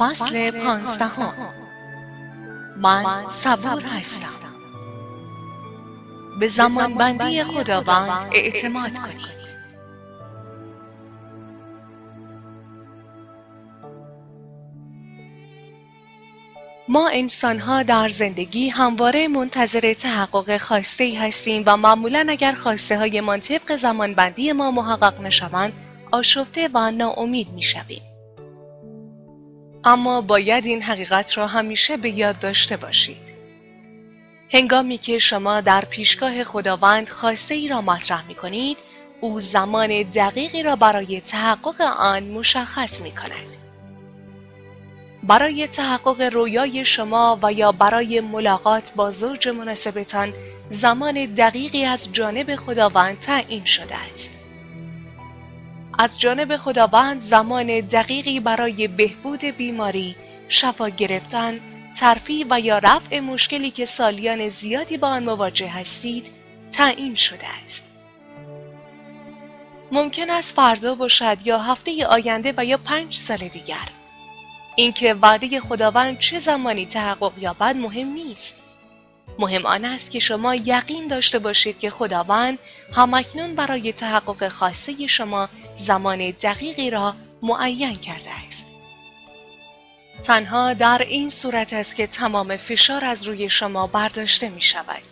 فصل پانزدهم. من صبور هستم. به زمان بندی خداوند اعتماد کنید. ما انسانها در زندگی همواره منتظر تحقق خواسته ای هستیم و معمولا اگر خواسته های من طبق زمان بندی ما محقق نشوند آشفته و ناامید می شویم. اما باید این حقیقت را همیشه به یاد داشته باشید. هنگامی که شما در پیشگاه خداوند خواسته ای را مطرح می کنید، او زمان دقیقی را برای تحقق آن مشخص می کند. برای تحقق رویای شما و یا برای ملاقات با زوج مناسبتان زمان دقیقی از جانب خداوند تعیین شده است. از جانب خداوند زمان دقیقی برای بهبود بیماری، شفا گرفتن، ترفیع و یا رفع مشکلی که سالیان زیادی با آن مواجه هستید تعیین شده است. ممکن است فردا باشد یا هفته آینده و یا پنج سال دیگر. اینکه وعده خداوند چه زمانی تحقق یابد مهم نیست. مهم آن است که شما یقین داشته باشید که خداوند همکنون برای تحقق خواسته شما زمان دقیقی را معین کرده است. تنها در این صورت است که تمام فشار از روی شما برداشته می شود.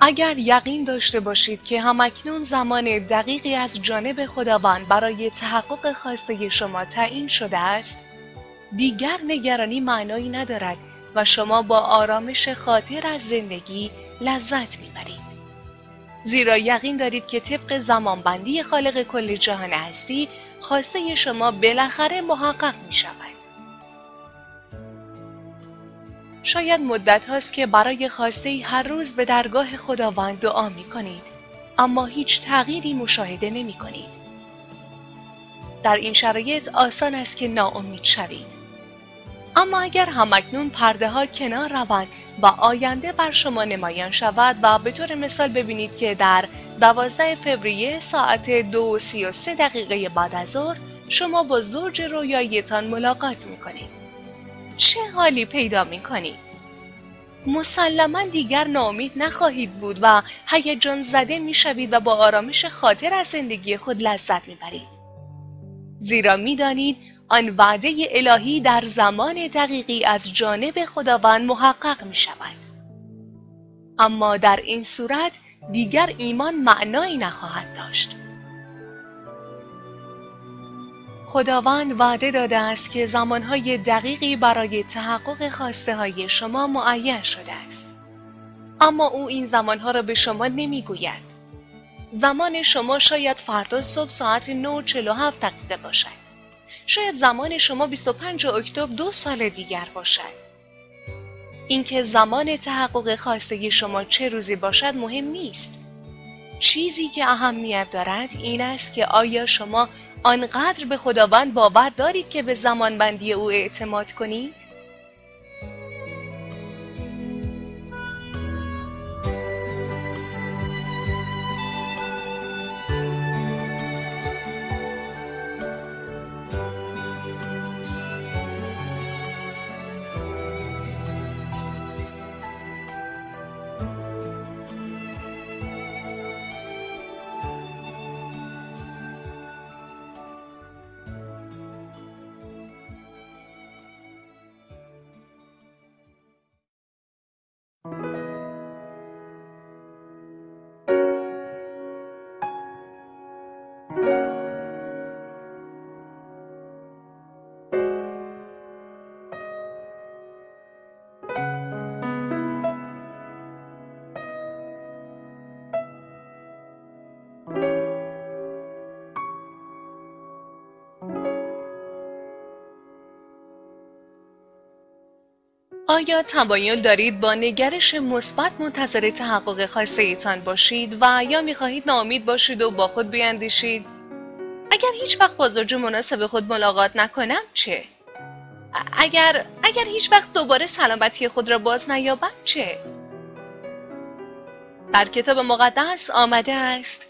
اگر یقین داشته باشید که همکنون زمان دقیقی از جانب خداوند برای تحقق خواسته شما تعیین شده است، دیگر نگرانی معنایی ندارد و شما با آرامش خاطر از زندگی لذت می‌برید. زیرا یقین دارید که طبق زمانبندی خالق کل جهان هستی خواسته شما بالاخره محقق می شود. شاید مدت هاست که برای خواسته هر روز به درگاه خداوند دعا می کنید اما هیچ تغییری مشاهده نمی کنید. در این شرایط آسان است که ناامید شوید. اما اگر همکنون پرده ها کنار روند و آینده بر شما نمایان شود و به طور مثال ببینید که در 12 فوریه ساعت دو سی و سه دقیقه بعد از ظهر شما با زوج رویاییتان ملاقات می کنید. چه حالی پیدا می کنید؟ مسلما دیگر ناامید نخواهید بود و هیجان زده می شوید و با آرامش خاطر از زندگی خود لذت می برید. زیرا می دانید آن وعده الهی در زمان دقیقی از جانب خداوند محقق می شود. اما در این صورت دیگر ایمان معنایی نخواهد داشت. خداوند وعده داده است که زمانهای دقیقی برای تحقق خواسته های شما معین شده است. اما او این زمانها را به شما نمی‌گوید. زمان شما شاید فردا صبح ساعت 9:47 دقیقه باشد. شاید زمان شما 25 اکتبر دو سال دیگر باشد. اینکه زمان تحقق خواسته شما چه روزی باشد مهم نیست. چیزی که اهمیت دارد این است که آیا شما آنقدر به خداوند باور دارید که به زمان بندی او اعتماد کنید؟ آیا تمایل دارید با نگرش مثبت منتظر تحقق خواسته ایتان باشید و یا می‌خواهید ناامید باشید و با خود بیاندیشید اگر هیچ وقت با زوج مناسب خود ملاقات نکنم چه؟ اگر اگر هیچ وقت دوباره سلامتی خود را باز نیابم چه؟ در کتاب مقدس آمده است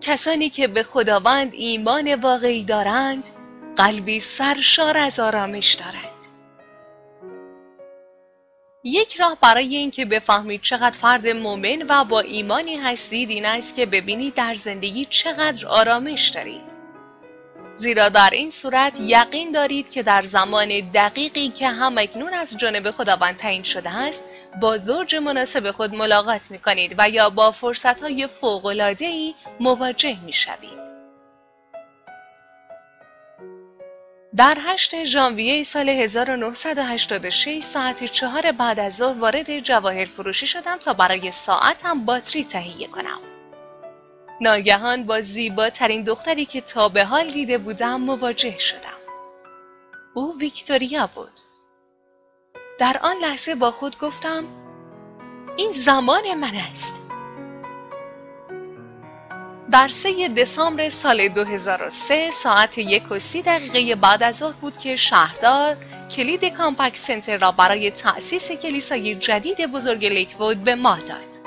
کسانی که به خداوند ایمان واقعی دارند قلبی سرشار از آرامش دارند یک راه برای اینکه بفهمید چقدر فرد مؤمن و با ایمانی هستید این است که ببینید در زندگی چقدر آرامش دارید زیرا در این صورت یقین دارید که در زمان دقیقی که هم اکنون از جانب خداوند تعیین شده است با زوج مناسب خود ملاقات می کنید و یا با فرصت های فوق ای مواجه می شوید. در 8 ژانویه سال 1986 ساعت چهار بعد از ظهر وارد جواهر فروشی شدم تا برای ساعتم باتری تهیه کنم. ناگهان با زیباترین دختری که تا به حال دیده بودم مواجه شدم. او ویکتوریا بود. در آن لحظه با خود گفتم این زمان من است. در سه دسامبر سال 2003 ساعت یک و سی دقیقه بعد از ظهر بود که شهردار کلید کامپکت سنتر را برای تأسیس کلیسای جدید بزرگ لیکوود به ما داد.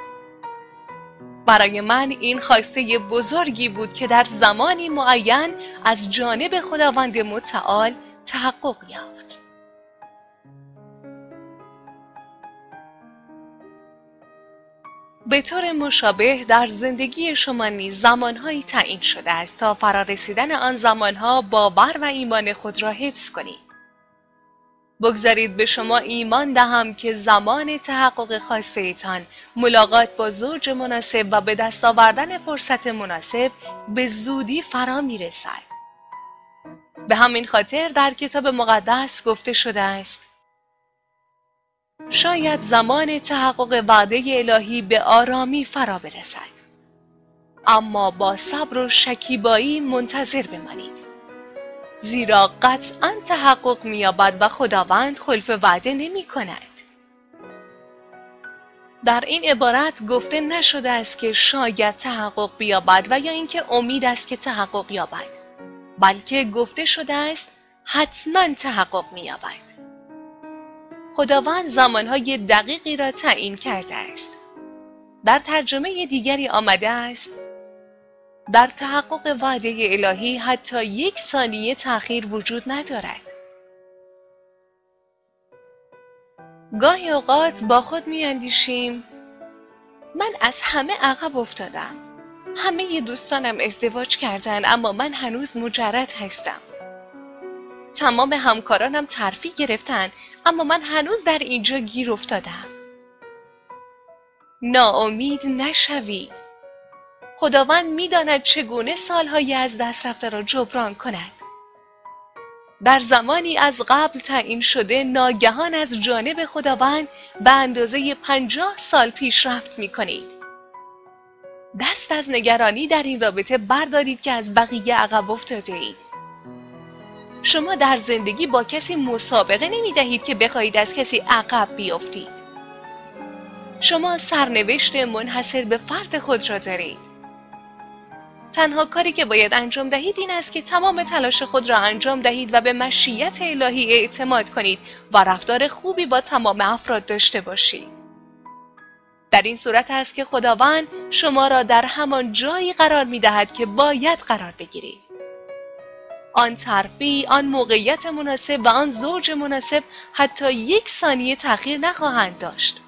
برای من این خواسته بزرگی بود که در زمانی معین از جانب خداوند متعال تحقق یافت. به طور مشابه در زندگی شما نیز زمانهایی تعیین شده است تا فرارسیدن آن زمانها باور و ایمان خود را حفظ کنید. بگذارید به شما ایمان دهم که زمان تحقق خواسته ایتان ملاقات با زوج مناسب و به دست آوردن فرصت مناسب به زودی فرا می رسد. به همین خاطر در کتاب مقدس گفته شده است شاید زمان تحقق وعده الهی به آرامی فرا برسد. اما با صبر و شکیبایی منتظر بمانید. زیرا قطعا تحقق مییابد و خداوند خلف وعده نمی کند. در این عبارت گفته نشده است که شاید تحقق بیابد و یا اینکه امید است که تحقق یابد بلکه گفته شده است حتما تحقق مییابد. خداوند زمانهای دقیقی را تعیین کرده است در ترجمه دیگری آمده است در تحقق وعده الهی حتی یک ثانیه تأخیر وجود ندارد. گاهی اوقات با خود میاندیشیم من از همه عقب افتادم. همه دوستانم ازدواج کردن اما من هنوز مجرد هستم. تمام همکارانم ترفی گرفتن اما من هنوز در اینجا گیر افتادم. ناامید نشوید. خداوند می‌داند چگونه سالهایی از دست رفته را جبران کند در زمانی از قبل تعیین شده ناگهان از جانب خداوند به اندازه پنجاه سال پیشرفت می کنید. دست از نگرانی در این رابطه بردارید که از بقیه عقب افتاده اید. شما در زندگی با کسی مسابقه نمی دهید که بخواهید از کسی عقب بیفتید. شما سرنوشت منحصر به فرد خود را دارید. تنها کاری که باید انجام دهید این است که تمام تلاش خود را انجام دهید و به مشیت الهی اعتماد کنید و رفتار خوبی با تمام افراد داشته باشید. در این صورت است که خداوند شما را در همان جایی قرار می دهد که باید قرار بگیرید. آن ترفی، آن موقعیت مناسب و آن زوج مناسب حتی یک ثانیه تأخیر نخواهند داشت.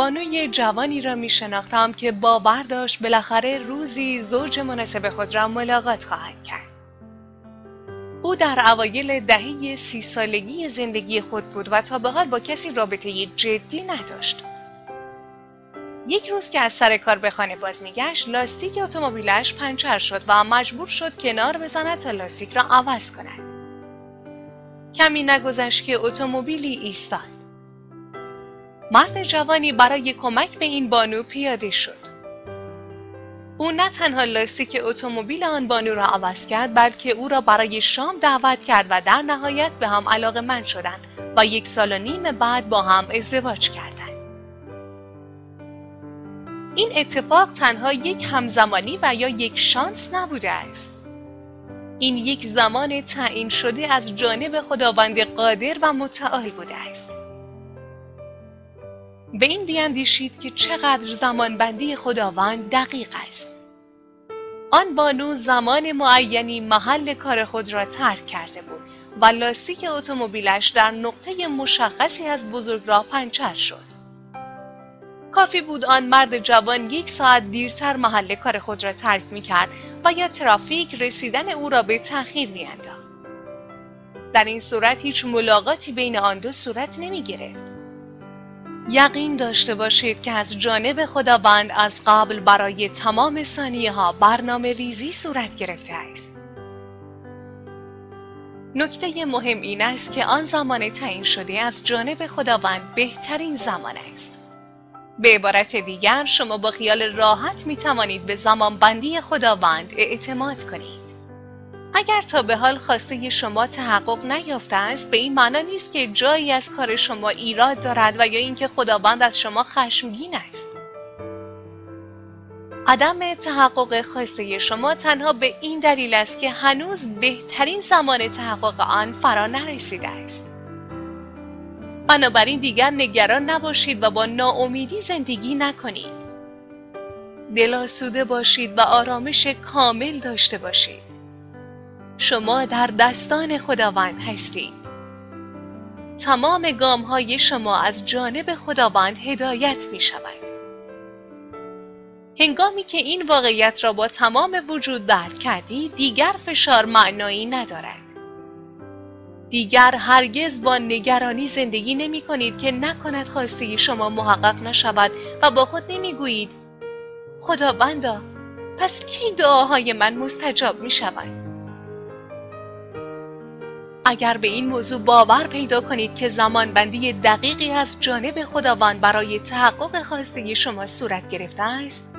بانوی جوانی را می شناختم که باور داشت بالاخره روزی زوج مناسب خود را ملاقات خواهد کرد. او در اوایل دهه سی سالگی زندگی خود بود و تا به حال با کسی رابطه جدی نداشت. یک روز که از سر کار به خانه باز میگشت لاستیک اتومبیلش پنچر شد و مجبور شد کنار بزند تا لاستیک را عوض کند کمی نگذشت که اتومبیلی ایستاد مرد جوانی برای کمک به این بانو پیاده شد او نه تنها لاستیک اتومبیل آن بانو را عوض کرد بلکه او را برای شام دعوت کرد و در نهایت به هم علاقه من شدند و یک سال و نیم بعد با هم ازدواج کردند. این اتفاق تنها یک همزمانی و یا یک شانس نبوده است. این یک زمان تعیین شده از جانب خداوند قادر و متعال بوده است. به این بیاندیشید که چقدر زمانبندی خداوند دقیق است. آن بانو زمان معینی محل کار خود را ترک کرده بود و لاستیک اتومبیلش در نقطه مشخصی از بزرگ راه پنچر شد. کافی بود آن مرد جوان یک ساعت دیرتر محل کار خود را ترک می کرد و یا ترافیک رسیدن او را به تأخیر می انداخت. در این صورت هیچ ملاقاتی بین آن دو صورت نمی گرفت. یقین داشته باشید که از جانب خداوند از قبل برای تمام ثانیه ها برنامه ریزی صورت گرفته است. نکته مهم این است که آن زمان تعیین شده از جانب خداوند بهترین زمان است. به عبارت دیگر شما با خیال راحت می توانید به زمان بندی خداوند اعتماد کنید. اگر تا به حال خواسته شما تحقق نیافته است به این معنا نیست که جایی از کار شما ایراد دارد و یا اینکه خداوند از شما خشمگین است. عدم تحقق خواسته شما تنها به این دلیل است که هنوز بهترین زمان تحقق آن فرا نرسیده است. بنابراین دیگر نگران نباشید و با ناامیدی زندگی نکنید. دلاسوده باشید و آرامش کامل داشته باشید. شما در دستان خداوند هستید. تمام گام های شما از جانب خداوند هدایت می شود. هنگامی که این واقعیت را با تمام وجود درک کردید دیگر فشار معنایی ندارد. دیگر هرگز با نگرانی زندگی نمی کنید که نکند خواسته شما محقق نشود و با خود نمی گویید خداوندا پس کی دعاهای من مستجاب می شود؟ اگر به این موضوع باور پیدا کنید که زمان بندی دقیقی از جانب خداوند برای تحقق خواسته شما صورت گرفته است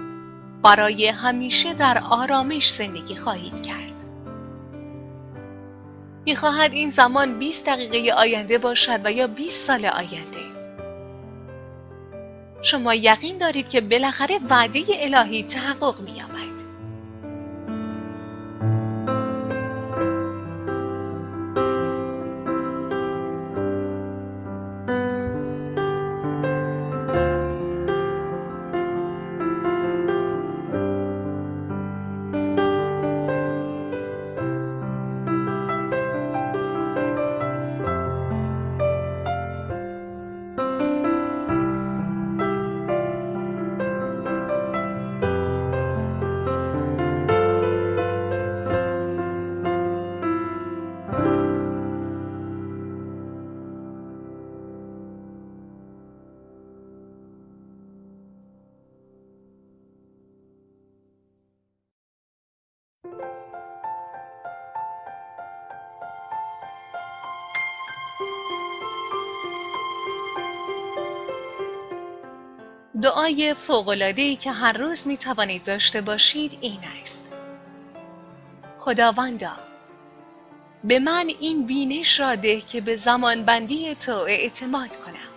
برای همیشه در آرامش زندگی خواهید کرد. می‌خواهد این زمان 20 دقیقه آینده باشد و یا 20 سال آینده شما یقین دارید که بالاخره وعده الهی تحقق مییابد دعای فوق‌العاده‌ای که هر روز می توانید داشته باشید این است. خداوندا به من این بینش را ده که به زمان بندی تو اعتماد کنم.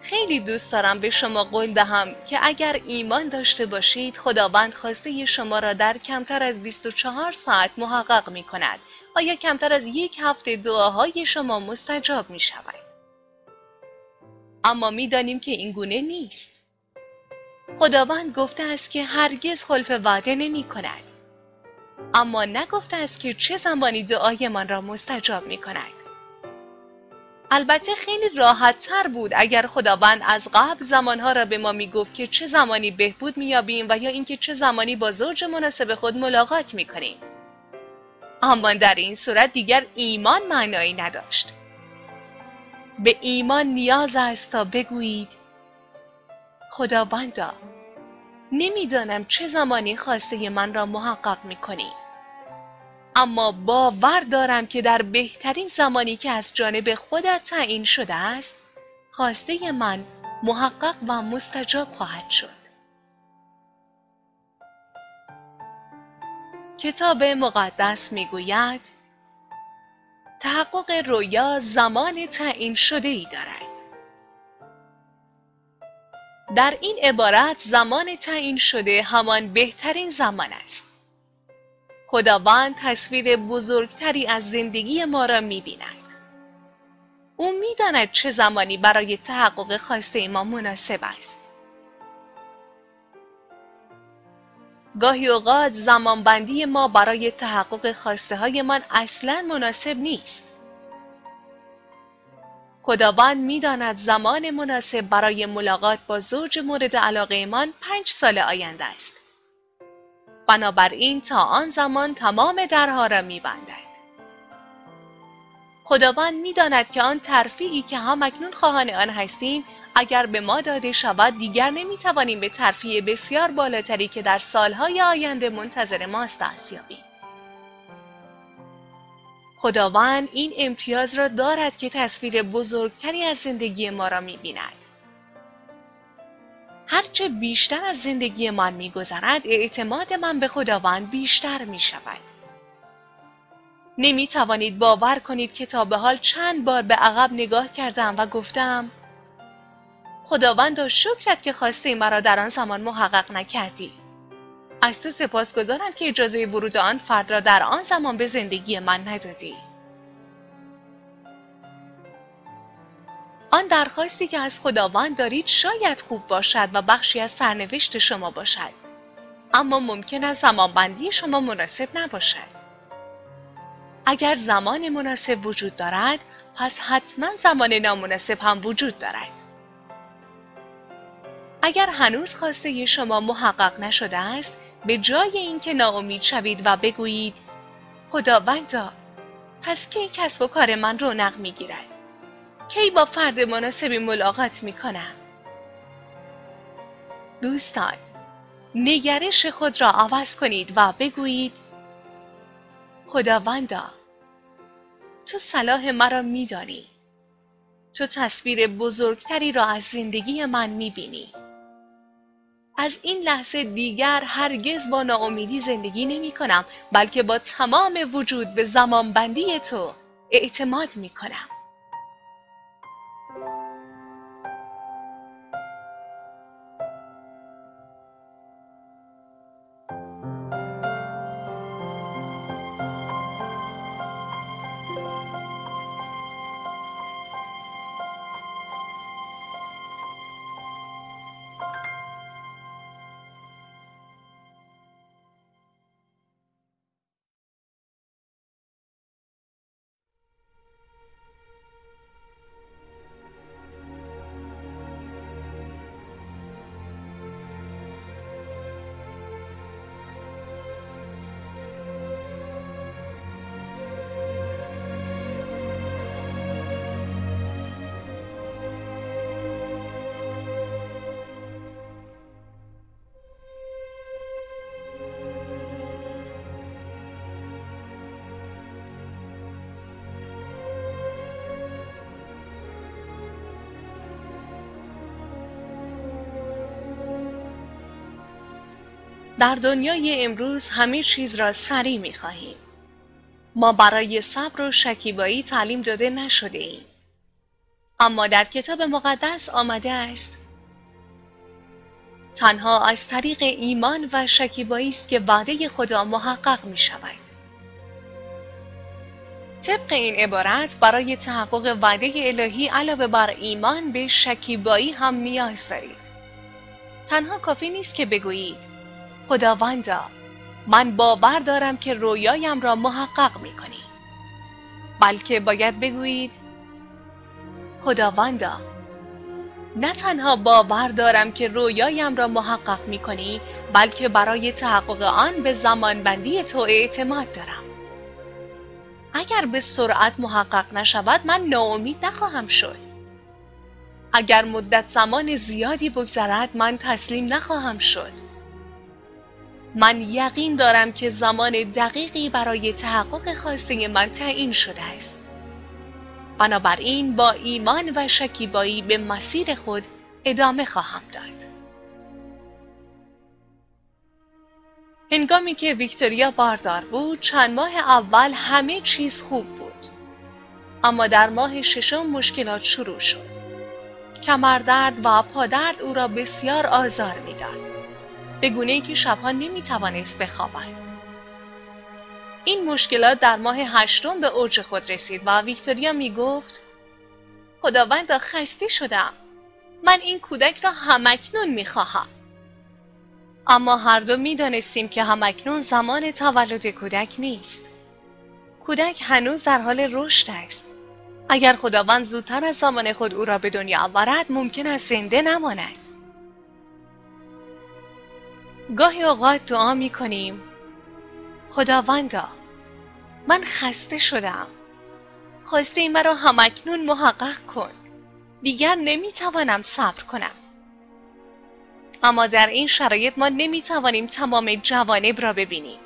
خیلی دوست دارم به شما قول دهم که اگر ایمان داشته باشید خداوند خواسته شما را در کمتر از 24 ساعت محقق می کند و یا کمتر از یک هفته دعاهای شما مستجاب می شود. اما می‌دانیم که این گونه نیست. خداوند گفته است که هرگز خلف وعده نمی کند. اما نگفته است که چه زمانی دعایمان را مستجاب می کند. البته خیلی راحت تر بود اگر خداوند از قبل زمانها را به ما می گفت که چه زمانی بهبود می یابیم و یا اینکه چه زمانی با زوج مناسب خود ملاقات می کنیم. اما در این صورت دیگر ایمان معنایی نداشت به ایمان نیاز است تا بگویید خداوندا نمی‌دانم چه زمانی خواسته من را محقق می کنی. اما باور دارم که در بهترین زمانی که از جانب خودت تعیین شده است خواسته من محقق و مستجاب خواهد شد. کتاب مقدس می‌گوید تحقق رویا زمان تعیین شده ای دارد. در این عبارت زمان تعیین شده همان بهترین زمان است. خداوند تصویر بزرگتری از زندگی ما را می بیند. او می‌داند چه زمانی برای تحقق خواسته ما مناسب است. گاهی اوقات زمانبندی ما برای تحقق خواسته های من اصلا مناسب نیست. خداوند می‌داند زمان مناسب برای ملاقات با زوج مورد علاقه من پنج سال آینده است. بنابراین تا آن زمان تمام درها را میبندد. خداوند می‌داند که آن ترفیعی که هم اکنون خواهان آن هستیم اگر به ما داده شود دیگر نمی‌توانیم به ترفیع بسیار بالاتری که در سالهای آینده منتظر ماست دست یابیم خداوند این امتیاز را دارد که تصویر بزرگتری از زندگی ما را می‌بیند هرچه بیشتر از زندگی من میگذرد اعتماد من به خداوند بیشتر می شود. نمی توانید باور کنید که تا به حال چند بار به عقب نگاه کردم و گفتم خداوندا شکرت که خواسته مرا در آن زمان محقق نکردی. از تو سپاسگزارم که اجازه ورود آن فرد را در آن زمان به زندگی من ندادی. آن درخواستی که از خداوند دارید شاید خوب باشد و بخشی از سرنوشت شما باشد اما ممکن است زمانبندی شما مناسب نباشد. اگر زمان مناسب وجود دارد پس حتما زمان نامناسب هم وجود دارد. اگر هنوز خواسته شما محقق نشده است به جای اینکه ناامید شوید و بگویید خداوندا پس کی کسب و کار من رونق می‌گیرد؟ کی با فرد مناسبی ملاقات می‌کنم دوستان نگرش خود را عوض کنید و بگویید خداوندا تو صلاح مرا میدانی تو تصویر بزرگتری را از زندگی من می‌بینی از این لحظه دیگر هرگز با ناامیدی زندگی نمی کنم بلکه با تمام وجود به زمانبندی تو اعتماد می کنم. در دنیای امروز همه چیز را سریع می خواهیم. ما برای صبر و شکیبایی تعلیم داده نشده ایم. اما در کتاب مقدس آمده است تنها از طریق ایمان و شکیبایی است که وعده خدا محقق می شود. طبق این عبارت برای تحقق وعده الهی علاوه بر ایمان به شکیبایی هم نیاز دارید. تنها کافی نیست که بگویید خداوندا من باور دارم که رویایم را محقق می کنی. بلکه باید بگویید خداوندا نه تنها باور دارم که رویایم را محقق می کنی بلکه برای تحقق آن به زمانبندی تو اعتماد دارم. اگر به سرعت محقق نشود من ناامید نخواهم شد. اگر مدت زمان زیادی بگذرد من تسلیم نخواهم شد. من یقین دارم که زمان دقیقی برای تحقق خواسته من تعیین شده است. بنابراین با ایمان و شکیبایی به مسیر خود ادامه خواهم داد. هنگامی که ویکتوریا باردار بود چند ماه اول همه چیز خوب بود. اما در ماه ششم مشکلات شروع شد. کمردرد و پادرد او را بسیار آزار می‌داد. به گونه که شبها نمی توانست بخوابد. این مشکلات در ماه هشتم به اوج خود رسید و ویکتوریا می گفت خداوندا خسته شدم. من این کودک را همکنون می خواهم اما هر دو می دانستیم که همکنون زمان تولد کودک نیست. کودک هنوز در حال رشد است. اگر خداوند زودتر از زمان خود او را به دنیا آورد ممکن است زنده نماند. گاهی اوقات دعا می کنیم خداوندا من خسته شدم. خواسته این مرا همکنون محقق کن. دیگر نمی‌توانم صبر کنم. اما در این شرایط ما نمی‌توانیم تمام جوانب را ببینیم.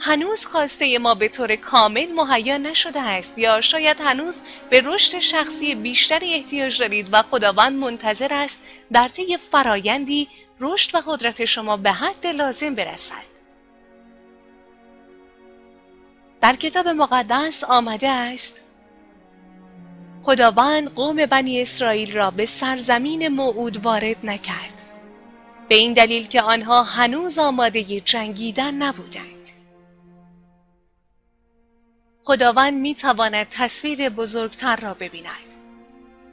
هنوز خواسته ما به طور کامل مهیا نشده است یا شاید هنوز به رشد شخصی بیشتری احتیاج دارید و خداوند منتظر است در طی فرایندی رشد و قدرت شما به حد لازم برسد. در کتاب مقدس آمده است خداوند قوم بنی اسرائیل را به سرزمین موعود وارد نکرد. به این دلیل که آنها هنوز آماده جنگیدن نبودند. خداوند می تواند تصویر بزرگتر را ببیند.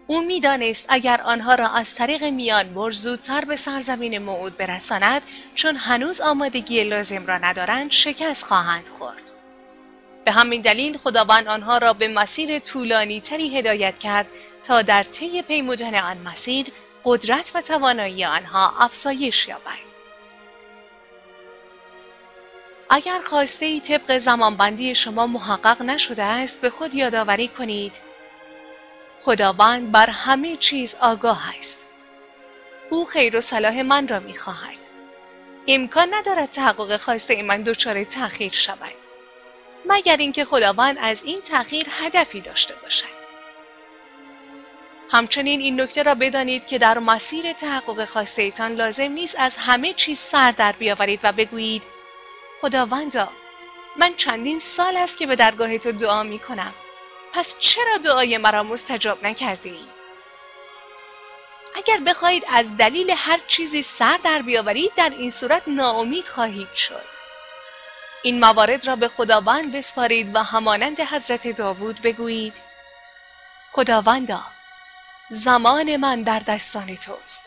او می‌دانست اگر آنها را از طریق میان زودتر به سرزمین موعود برساند چون هنوز آمادگی لازم را ندارند شکست خواهند خورد به همین دلیل خداوند آنها را به مسیر طولانی تری هدایت کرد تا در طی پیمودن آن مسیر قدرت و توانایی آنها افزایش یابد. اگر خواسته ای طبق زمانبندی شما محقق نشده است به خود یادآوری کنید خداوند بر همه چیز آگاه است. او خیر و صلاح من را می خواهد. امکان ندارد تحقق خواسته من دچار تأخیر شود. مگر اینکه خداوند از این تغییر هدفی داشته باشد همچنین این نکته را بدانید که در مسیر تحقق خواسته لازم نیست از همه چیز سر در بیاورید و بگویید خداوندا من چندین سال است که به درگاه تو دعا می کنم پس چرا دعای مرا مستجاب نکردی؟ اگر بخواهید از دلیل هر چیزی سر در بیاورید در این صورت ناامید خواهید شد. این موارد را به خداوند بسپارید و همانند حضرت داوود بگویید خداوندا زمان من در دستان توست.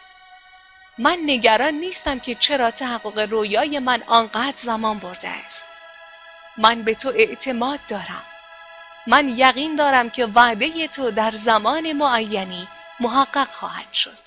من نگران نیستم که چرا تحقق رویای من آنقدر زمان برده است. من به تو اعتماد دارم. من یقین دارم که وعده تو در زمان معینی محقق خواهد شد.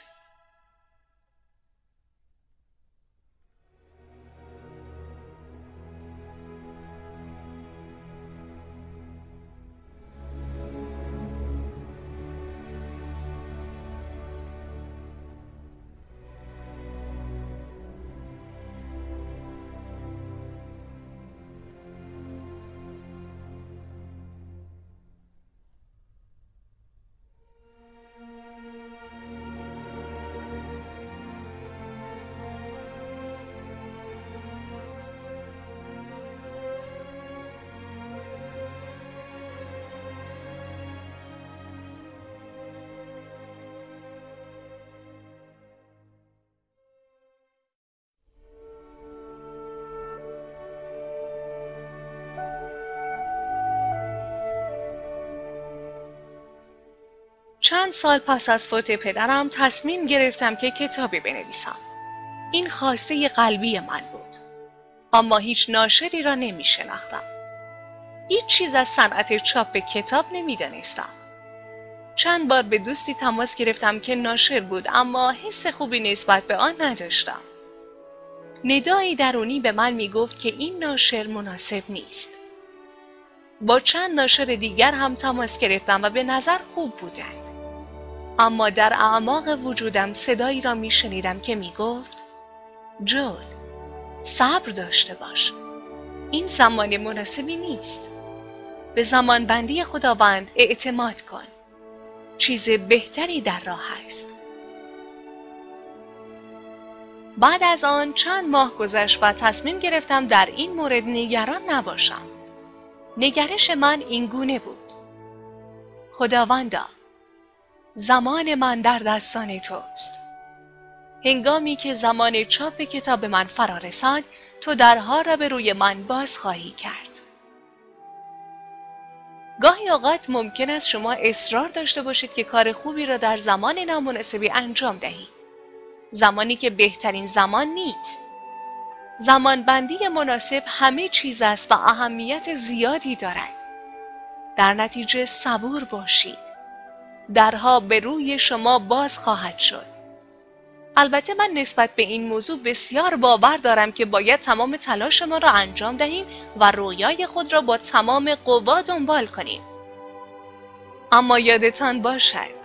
چند سال پس از فوت پدرم تصمیم گرفتم که کتابی بنویسم. این خواسته قلبی من بود. اما هیچ ناشری را نمی شناختم. هیچ چیز از صنعت چاپ کتاب نمی دانستم. چند بار به دوستی تماس گرفتم که ناشر بود اما حس خوبی نسبت به آن نداشتم. ندایی درونی به من می گفت که این ناشر مناسب نیست. با چند ناشر دیگر هم تماس گرفتم و به نظر خوب بودند. اما در اعماق وجودم صدایی را می شنیدم که می گفت جول صبر داشته باش. این زمان مناسبی نیست. به زمان بندی خداوند اعتماد کن. چیز بهتری در راه است. بعد از آن چند ماه گذشت و تصمیم گرفتم در این مورد نگران نباشم. نگرش من این گونه بود. خداوندا زمان من در دستان توست. هنگامی که زمان چاپ کتاب من فرا رسد تو درها را به روی من باز خواهی کرد. گاهی اوقات ممکن است شما اصرار داشته باشید که کار خوبی را در زمان نامناسبی انجام دهید. زمانی که بهترین زمان نیست. زمان بندی مناسب همه چیز است و اهمیت زیادی دارد. در نتیجه صبور باشید. درها به روی شما باز خواهد شد. البته من نسبت به این موضوع بسیار باور دارم که باید تمام تلاش ما را انجام دهیم و رویای خود را با تمام قوا دنبال کنیم. اما یادتان باشد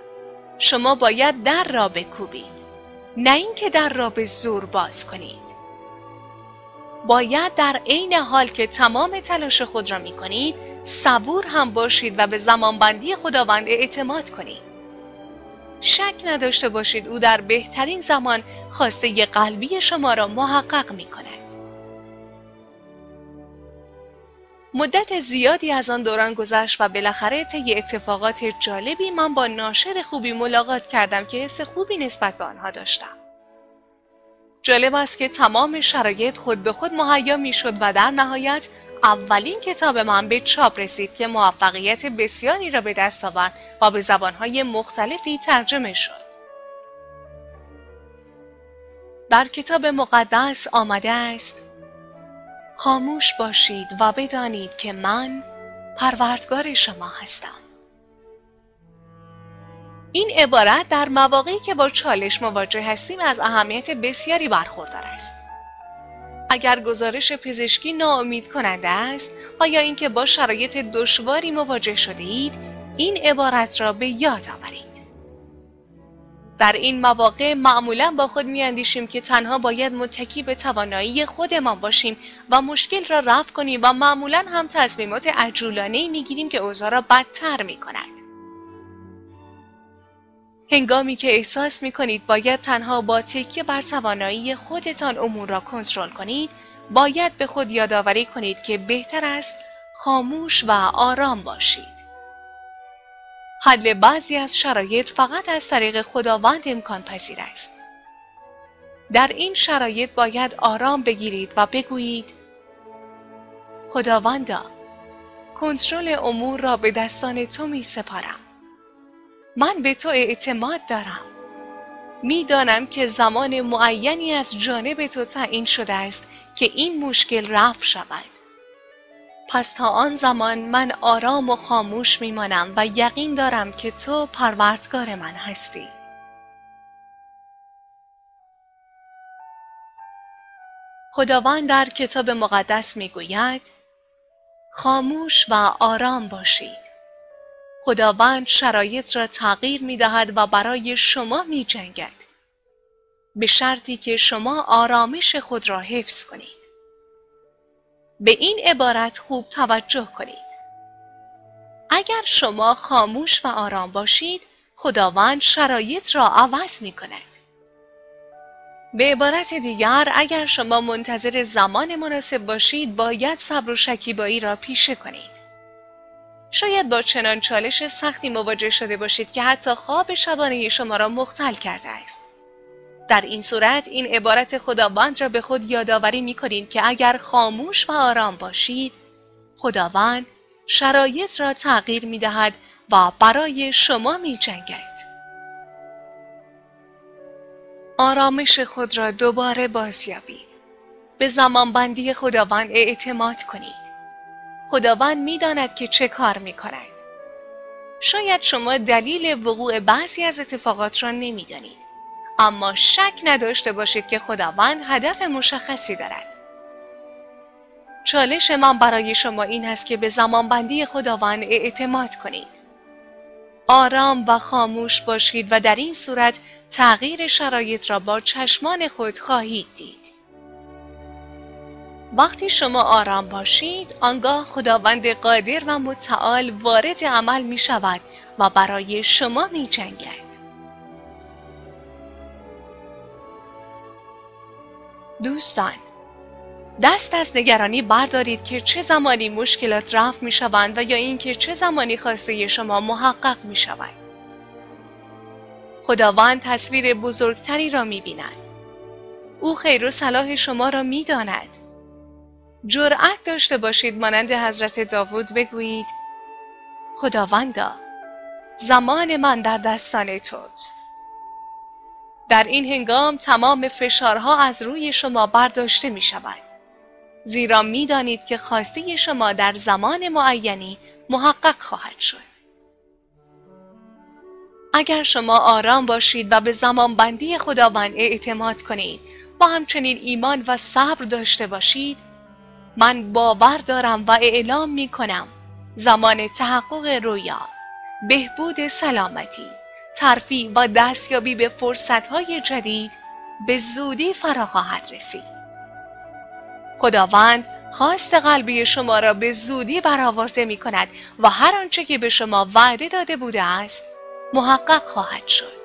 شما باید در را بکوبید نه اینکه در را به زور باز کنید. باید در عین حال که تمام تلاش خود را می کنید صبور هم باشید و به زمانبندی خداوند اعتماد کنید شک نداشته باشید او در بهترین زمان خواسته قلبی شما را محقق می کند. مدت زیادی از آن دوران گذشت و بالاخره طی اتفاقات جالبی من با ناشر خوبی ملاقات کردم که حس خوبی نسبت به آنها داشتم. جالب است که تمام شرایط خود به خود مهیا می شد و در نهایت اولین کتاب من به چاپ رسید که موفقیت بسیاری را به دست آورد و به زبانهای مختلفی ترجمه شد. در کتاب مقدس آمده است خاموش باشید و بدانید که من پروردگار شما هستم. این عبارت در مواقعی که با چالش مواجه هستیم از اهمیت بسیاری برخوردار است. اگر گزارش پزشکی ناامید کننده است و یا اینکه با شرایط دشواری مواجه شده اید این عبارت را به یاد آورید در این مواقع معمولا با خود میاندیشیم که تنها باید متکی به توانایی خودمان باشیم و مشکل را رفع کنیم و معمولا هم تصمیمات عجولانه می‌گیریم که اوضاع را بدتر می کند. هنگامی که احساس می کنید باید تنها با تکیه بر توانایی خودتان امور را کنترل کنید باید به خود یادآوری کنید که بهتر است خاموش و آرام باشید. حل بعضی از شرایط فقط از طریق خداوند امکان پذیر است. در این شرایط باید آرام بگیرید و بگویید خداوندا کنترل امور را به دستان تو می سپارم من به تو اعتماد دارم. می‌دانم که زمان معینی از جانب تو تعیین شده است که این مشکل رفع شود. پس تا آن زمان من آرام و خاموش میمانم و یقین دارم که تو پروردگار من هستی. خداوند در کتاب مقدس می‌گوید خاموش و آرام باشید. خداوند شرایط را تغییر می دهد و برای شما می جنگد. به شرطی که شما آرامش خود را حفظ کنید. به این عبارت خوب توجه کنید. اگر شما خاموش و آرام باشید، خداوند شرایط را عوض می کند. به عبارت دیگر اگر شما منتظر زمان مناسب باشید باید صبر و شکیبایی را پیشه کنید. شاید با چنان چالش سختی مواجه شده باشید که حتی خواب شبانه شما را مختل کرده است. در این صورت این عبارت خداوند را به خود یادآوری می کنید که اگر خاموش و آرام باشید خداوند شرایط را تغییر می دهد و برای شما می جنگد. آرامش خود را دوباره بازیابید. به زمانبندی خداوند اعتماد کنید. خداوند می‌داند که چه کار می کند. شاید شما دلیل وقوع بعضی از اتفاقات را نمی‌دانید اما شک نداشته باشید که خداوند هدف مشخصی دارد چالش من برای شما این است که به زمانبندی خداوند اعتماد کنید. آرام و خاموش باشید و در این صورت تغییر شرایط را با چشمان خود خواهید دید. وقتی شما آرام باشید آنگاه خداوند قادر و متعال وارد عمل می شود و برای شما می جنگد. دوستان دست از نگرانی بردارید که چه زمانی مشکلات رفع می شوند و یا اینکه چه زمانی خواسته شما محقق می شود. خداوند تصویر بزرگتری را می بیند. او خیر و صلاح شما را می داند. جرأت داشته باشید مانند حضرت داوود بگویید خداوندا زمان من در دستان توست. در این هنگام تمام فشارها از روی شما برداشته می شود. زیرا می دانید که خواسته شما در زمان معینی محقق خواهد شد. اگر شما آرام باشید و به زمان بندی خداوند اعتماد کنید و همچنین ایمان و صبر داشته باشید من باور دارم و اعلام می کنم زمان تحقق رویا. بهبود سلامتی. ترفیع و دستیابی به فرصتهای جدید به زودی فرا خواهد رسید. خداوند خواست قلبی شما را به زودی برآورده می کند و هر آنچه که به شما وعده داده بوده است محقق خواهد شد.